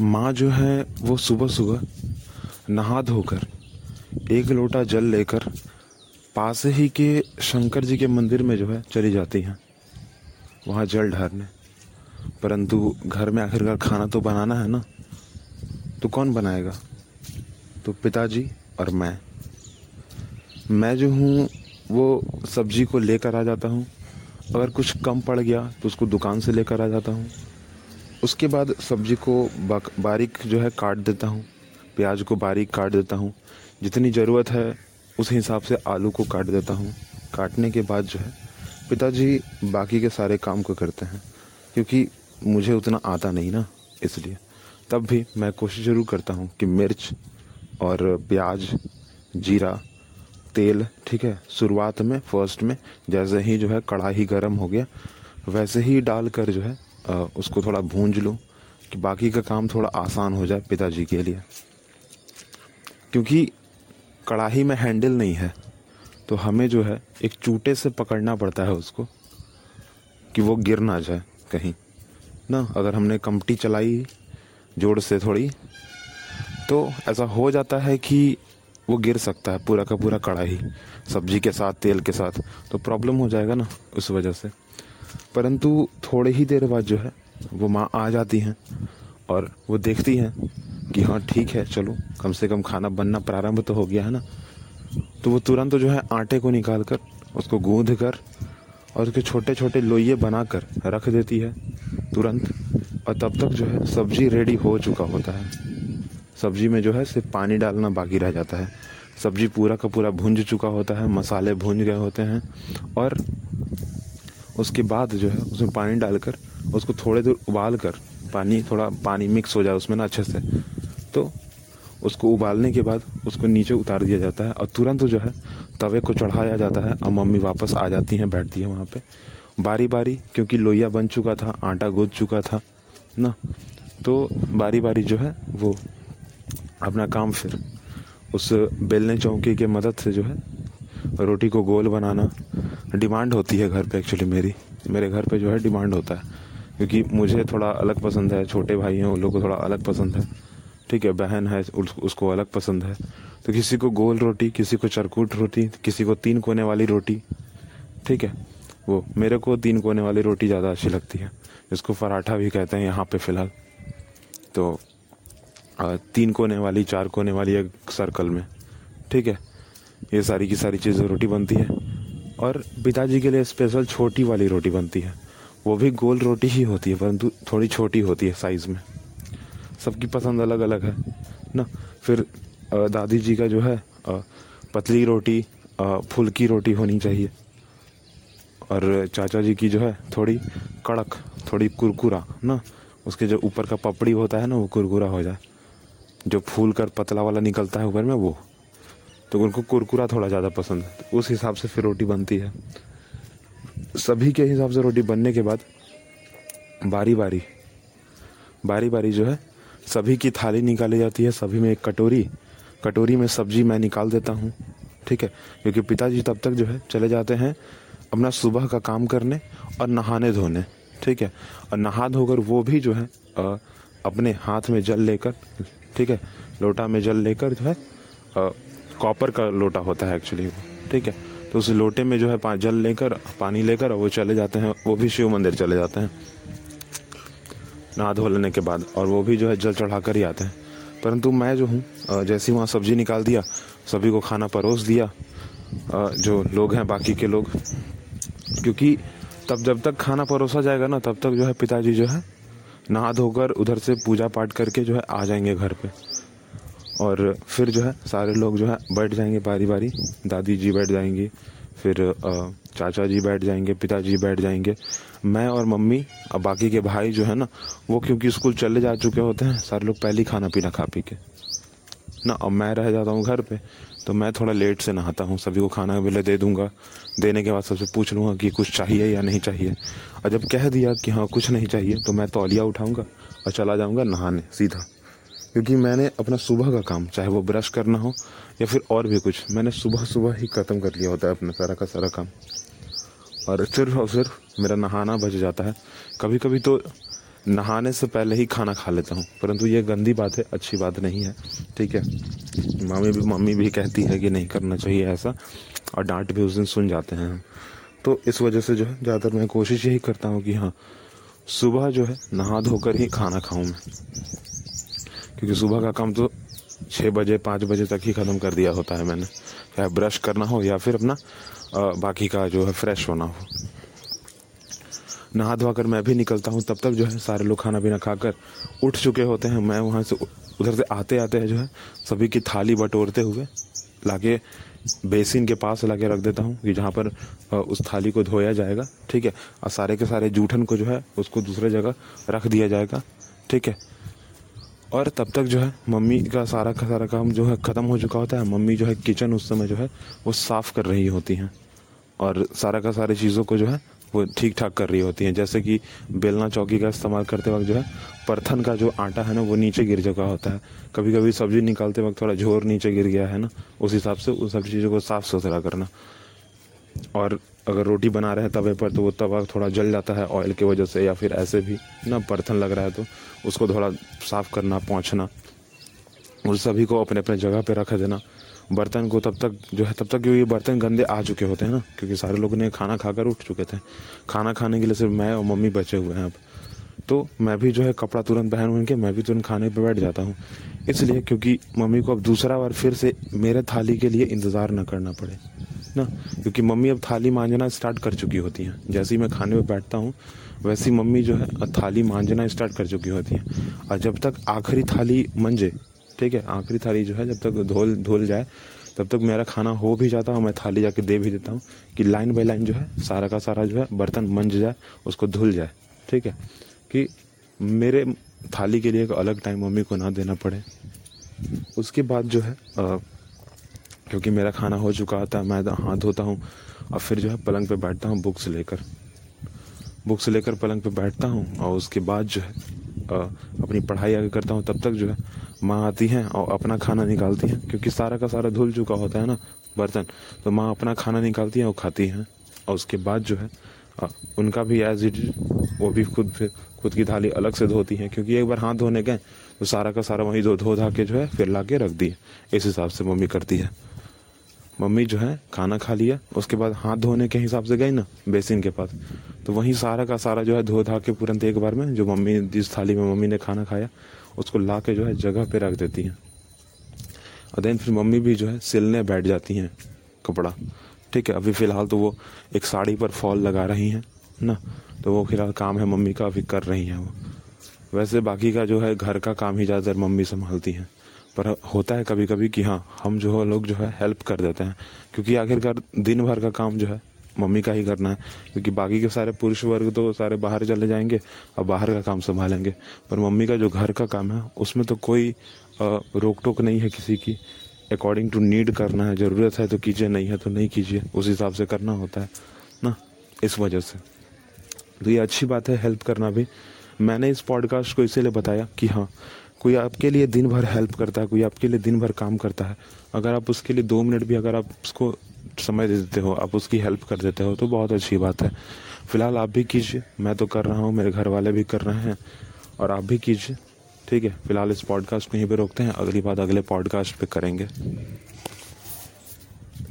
माँ जो है वो सुबह सुबह नहा धोकर एक लोटा जल लेकर पास ही के शंकर जी के मंदिर में जो है चली जाती हैं। वहाँ जल ढारने। परंतु घर में आखिरकार खाना तो बनाना है ना? तो कौन बनाएगा? तो पिताजी और मैं। मैं जो हूँ, वो सब्ज़ी को लेकर आ जाता हूँ। अगर कुछ कम पड़ गया तो उसको दुकान से लेकर आ जाता हूँ। उसके बाद सब्ज़ी को बारीक जो है काट देता हूँ, प्याज को बारीक काट देता हूँ, जितनी ज़रूरत है उस हिसाब से आलू को काट देता हूँ। काटने के बाद जो है पिताजी बाकी के सारे काम को करते हैं, क्योंकि मुझे उतना आता नहीं ना, इसलिए। तब भी मैं कोशिश ज़रूर करता हूँ कि मिर्च और प्याज, जीरा, तेल, ठीक है, शुरुआत में, फ़र्स्ट में, जैसे ही जो है कढ़ाई गर्म हो गया, वैसे ही डालकर जो है उसको थोड़ा भूंज लूँ कि बाकी का काम थोड़ा आसान हो जाए पिताजी के लिए। क्योंकि कढ़ाई में हैंडल नहीं है तो हमें जो है एक चूटे से पकड़ना पड़ता है उसको कि वो गिर ना जाए कहीं। ना, अगर हमने कमटी चलाई ज़ोर से थोड़ी तो ऐसा हो जाता है कि वो गिर सकता है पूरा का पूरा कढ़ाई सब्ज़ी के साथ, तेल के साथ तो प्रॉब्लम हो जाएगा ना उस वजह से। परंतु थोड़े ही देर बाद जो है, वो माँ आ जाती हैं और वो देखती हैं कि हाँ ठीक है, चलो, कम से कम खाना बनना प्रारंभ तो हो गया है ना। तो वो तुरंत जो है, आटे को निकाल कर उसको गूंद कर और उसके छोटे छोटे लोइये बनाकर रख देती है तुरंत। और तब तक जो है, सब्ज़ी रेडी हो चुका होता है। सब्ज़ी में जो है, सिर्फ़ पानी डालना बाकी रह जाता है। सब्ज़ी पूरा का पूरा भुंज चुका होता है, मसाले भुंज गए होते हैं और उसके बाद जो है, उसमें पानी डालकर, उसको थोड़े देर उबाल कर पानी, थोड़ा पानी मिक्स हो जाए उसमें ना अच्छे से तो उसको उबालने के बाद उसको नीचे उतार दिया जाता है और तुरंत जो है, तवे को चढ़ाया जाता है और मम्मी वापस आ जाती हैं, बैठती हैं वहाँ पे। बारी बारी क्योंकि लोहिया बन चुका था, आटा गूंद चुका था, ना? तो बारी बारी जो है, वो अपना काम फिर उस बेलने चौकी के मदद से जो है, रोटी को गोल बनाना डिमांड होती है घर पे एक्चुअली मेरी। मेरे घर पे जो है डिमांड होता है। क्योंकि मुझे थोड़ा अलग पसंद है छोटे भाई हैं उन लोग को थोड़ा अलग पसंद है। ठीक है बहन है उस, उसको अलग पसंद है। तो किसी को गोल रोटी किसी को चरकूट रोटी किसी को तीन कोने वाली रोटी। ठीक है वो मेरे को तीन कोने वाली रोटी ज़्यादा अच्छी लगती है। इसको पराठा भी कहते हैं यहाँ पे फ़िलहाल। तो तीन कोने वाली चार कोने वाली एक सर्कल में। ठीक है ये सारी की सारी चीज़ें रोटी बनती है। और पिताजी के लिए स्पेशल छोटी वाली रोटी बनती है। वो भी गोल रोटी ही होती है, परंतु थोड़ी छोटी होती है साइज़ में। सबकी पसंद अलग अलग है, ना? फिर दादी जी का जो है पतली रोटी फुल्की रोटी होनी चाहिए। और चाचा जी की जो है, थोड़ी कड़क, थोड़ी कुरकुरा, ना? उसके जो ऊपर का पपड़ी होता है ना, वो कुरकुरा हो जाए। जो फूल कर पतला वाला निकलता है ऊपर में, वो। तो उनको कुरकुरा थोड़ा ज़्यादा पसंद है। तो उस हिसाब से फिर रोटी बनती है। सभी के हिसाब से रोटी बनने के बाद बारी बारी बारी बारी जो है सभी की थाली निकाली जाती है। सभी में एक कटोरी कटोरी में सब्ज़ी मैं निकाल देता हूँ ठीक है? क्योंकि पिताजी तब तक जो है चले जाते हैं अपना सुबह का काम करने और नहाने धोने ठीक है? और नहा धोकर वो भी जो है आ, अपने हाथ में जल लेकर ठीक है? लोटा में जल लेकर जो है कॉपर का लोटा होता है एक्चुअली ठीक है? तो उस लोटे में जो है जल लेकर, पानी लेकर वो चले जाते हैं, वो भी शिव मंदिर चले जाते हैं। नहा धो लेने के बाद, और वो भी जो है जल चढ़ा कर ही आते हैं। परंतु मैं जो हूँ जैसे वहाँ सब्ज़ी निकाल दिया, सभी को खाना परोस दिया जो लोग हैं, बाकी के लोग, क्योंकि तब जब तक खाना परोसा जाएगा ना, तब तक जो है पिताजी जो है नहा धोकर उधर से पूजा पाठ करके जो है आ जाएँगे घर पे। और फिर जो है, सारे लोग जो है, बैठ जाएँगे बारी बारी। दादी जी बैठ जाएँगी, फिर चाचा जी बैठ जाएँगे, पिताजी बैठ जाएँगे। मैं और मम्मी और बाकी के भाई जो है ना, वो क्योंकि स्कूल चले जा चुके होते हैं, सारे लोग पहले ही खाना पीना खा पी के। ना, अब मैं रह जाता हूँ घर पे तो मैं थोड़ा लेट से नहाता हूँ, सभी को खाना पहले दे दूँगा। देने के बाद सबसे पूछ लूँगा कि कुछ चाहिए या नहीं चाहिए। और जब कह दिया कि हाँ कुछ नहीं चाहिए तो मैं तौलिया उठाऊँगा और चला जाऊँगा नहाने, सीधा। क्योंकि मैंने अपना सुबह का काम, चाहे वो ब्रश करना हो या फिर और भी कुछ, मैंने सुबह सुबह ही ख़त्म कर लिया होता है अपना सारा का सारा काम। और सिर्फ़ और सिर्फ़ मेरा नहाना बच जाता है। कभी कभी तो नहाने से पहले ही खाना खा लेता हूँ, परंतु ये गंदी बात है, अच्छी बात नहीं है, ठीक है? मम्मी भी मम्मी भी कहती है कि नहीं करना चाहिए ऐसा, और डांट भी उस दिन सुन जाते हैं हम। तो इस वजह से जो है, ज़्यादातर मैं कोशिश यही करता हूँ कि हाँ सुबह जो है, नहा धोकर ही खाना खाऊँ मैं। क्योंकि सुबह का काम तो छः बजे, पाँच बजे तक ही ख़त्म कर दिया होता है मैंने। चाहे ब्रश करना हो या फिर अपना बाकी का जो है फ्रेश होना हो। नहा धोवा कर मैं भी निकलता हूँ, तब तक जो है सारे लोग खाना पीना खाकर उठ चुके होते हैं। मैं वहाँ से उधर से आते आते हैं जो है सभी की थाली बटोरते हुए लाके बेसिन के पास ला के रख देता हूँ कि जहाँ पर उस थाली को धोया जाएगा, ठीक है? और सारे के सारे जूठन को जो है उसको दूसरे जगह रख दिया जाएगा, ठीक है? और तब तक जो है, मम्मी का सारा का सारा काम जो है ख़त्म हो चुका होता है। मम्मी जो है किचन उस समय जो है, वो साफ़ कर रही होती हैं। और सारा का सारे चीज़ों को जो है, वो ठीक ठाक कर रही होती हैं। जैसे कि बेलना चौकी का इस्तेमाल करते वक्त जो है, परथन का जो आटा है ना, वो नीचे गिर चुका होता है। कभी कभी सब्ज़ी निकालते वक्त थोड़ा झोर नीचे गिर गया है ना, उस हिसाब से उन सब चीज़ों को साफ़ सुथरा करना। और अगर रोटी बना रहे हैं तवे पर तो वो तवा थोड़ा जल जाता है ऑयल की वजह से या फिर ऐसे भी ना बर्तन लग रहा है तो उसको थोड़ा साफ़ करना, पहुँचना। उन सभी को अपने अपने जगह पर रख देना। बर्तन को तब तक जो है, तब तक क्योंकि बर्तन गंदे आ चुके होते हैं ना, क्योंकि सारे लोग ने खाना खाकर उठ चुके थे। खाना खाने के लिए सिर्फ़ मैं और मम्मी बचे हुए हैं अब। तो मैं भी जो है कपड़ा तुरंत पहन उनके, मैं भी तुरंत खाने पर बैठ जाता हूँ। इसलिए क्योंकि मम्मी को अब दूसरा बार फिर से मेरे थाली के लिए इंतज़ार न करना पड़े, ना? क्योंकि मम्मी अब थाली मांझना स्टार्ट कर चुकी होती हैं। जैसे ही मैं खाने में बैठता हूँ, वैसी मम्मी जो है थाली मांझना स्टार्ट कर चुकी होती हैं। और जब तक आखिरी थाली मंजे, ठीक है? आखिरी थाली जो है जब तक धोल धोल जाए, तब तक मेरा खाना हो भी जाता है मैं थाली जाके दे भी देता हूँ कि लाइन बाई लाइन जो है सारा का सारा जो है बर्तन मंज जाए, उसको धुल जाए, ठीक है? कि मेरे थाली के लिए एक अलग टाइम मम्मी को ना देना पड़े। उसके बाद जो है आ, क्योंकि मेरा खाना हो चुका था मैं हाथ धोता हूँ और फिर जो है पलंग पे बैठता हूँ बुक्स लेकर। बुक्स लेकर पलंग पे बैठता हूँ और उसके बाद जो है आ, अपनी पढ़ाई आगे करता हूँ तब तक जो है माँ आती हैं और अपना खाना निकालती हैं क्योंकि सारा का सारा धुल चुका होता है ना बर्तन। तो माँ अपना खाना निकालती हैं और खाती हैं और उसके बाद जो है उनका भी एज इट वो भी खुद खुद की थाली अलग से धोती हैं, क्योंकि एक बार हाथ धोने गए तो सारा का सारा वहीं धो धो धा के जो है, फिर ला के रख दिए। इस हिसाब से मम्मी करती है। मम्मी जो है, खाना खा लिया, उसके बाद हाथ धोने के हिसाब से गई ना, बेसिन के पास तो वहीं सारा का सारा जो है, धो धा के तुरंत एक बार में, जो मम्मी, जिस थाली में मम्मी ने खाना खाया, उसको ला के जो है, जगह पे रख देती हैं। और देन फिर मम्मी भी जो है, सिलने बैठ जाती हैं कपड़ा। ठीक है, अभी फ़िलहाल तो वो एक साड़ी पर फॉल लगा रही हैं, ना? तो वो फ़िलहाल काम है, मम्मी का अभी कर रही हैं वो। वैसे बाकी का जो है, घर का काम ही ज़्यादातर मम्मी संभालती हैं। पर होता है कभी कभी कि हाँ हम जो है, लोग जो है हेल्प कर देते हैं। क्योंकि आखिरकार दिन भर का काम जो है, मम्मी का ही करना है। क्योंकि बाकी के सारे पुरुष वर्ग तो सारे बाहर चले जाएँगे और बाहर का काम संभालेंगे। पर मम्मी का जो घर का काम है, उसमें तो कोई रोक टोक नहीं है किसी की। अकॉर्डिंग टू नीड करना है, ज़रूरत है तो कीजिए, नहीं है तो नहीं कीजिए। उस हिसाब से करना होता है, ना? इस वजह से। तो ये अच्छी बात है हेल्प करना भी। मैंने इस पॉडकास्ट को इसीलिए बताया कि हाँ कोई आपके लिए दिन भर हेल्प करता है, कोई आपके लिए दिन भर काम करता है। अगर आप उसके लिए दो मिनट भी अगर आप उसको समय दे देते हो, आप उसकी हेल्प कर देते हो तो बहुत अच्छी बात है। फ़िलहाल आप भी कीजिए, मैं तो कर रहा हूँ, मेरे घर वाले भी कर रहे हैं, और आप भी कीजिए। ठीक है, फ़िलहाल इस पॉडकास्ट को यहीं पर रोकते हैं। अगली बात अगले पॉडकास्ट पे करेंगे।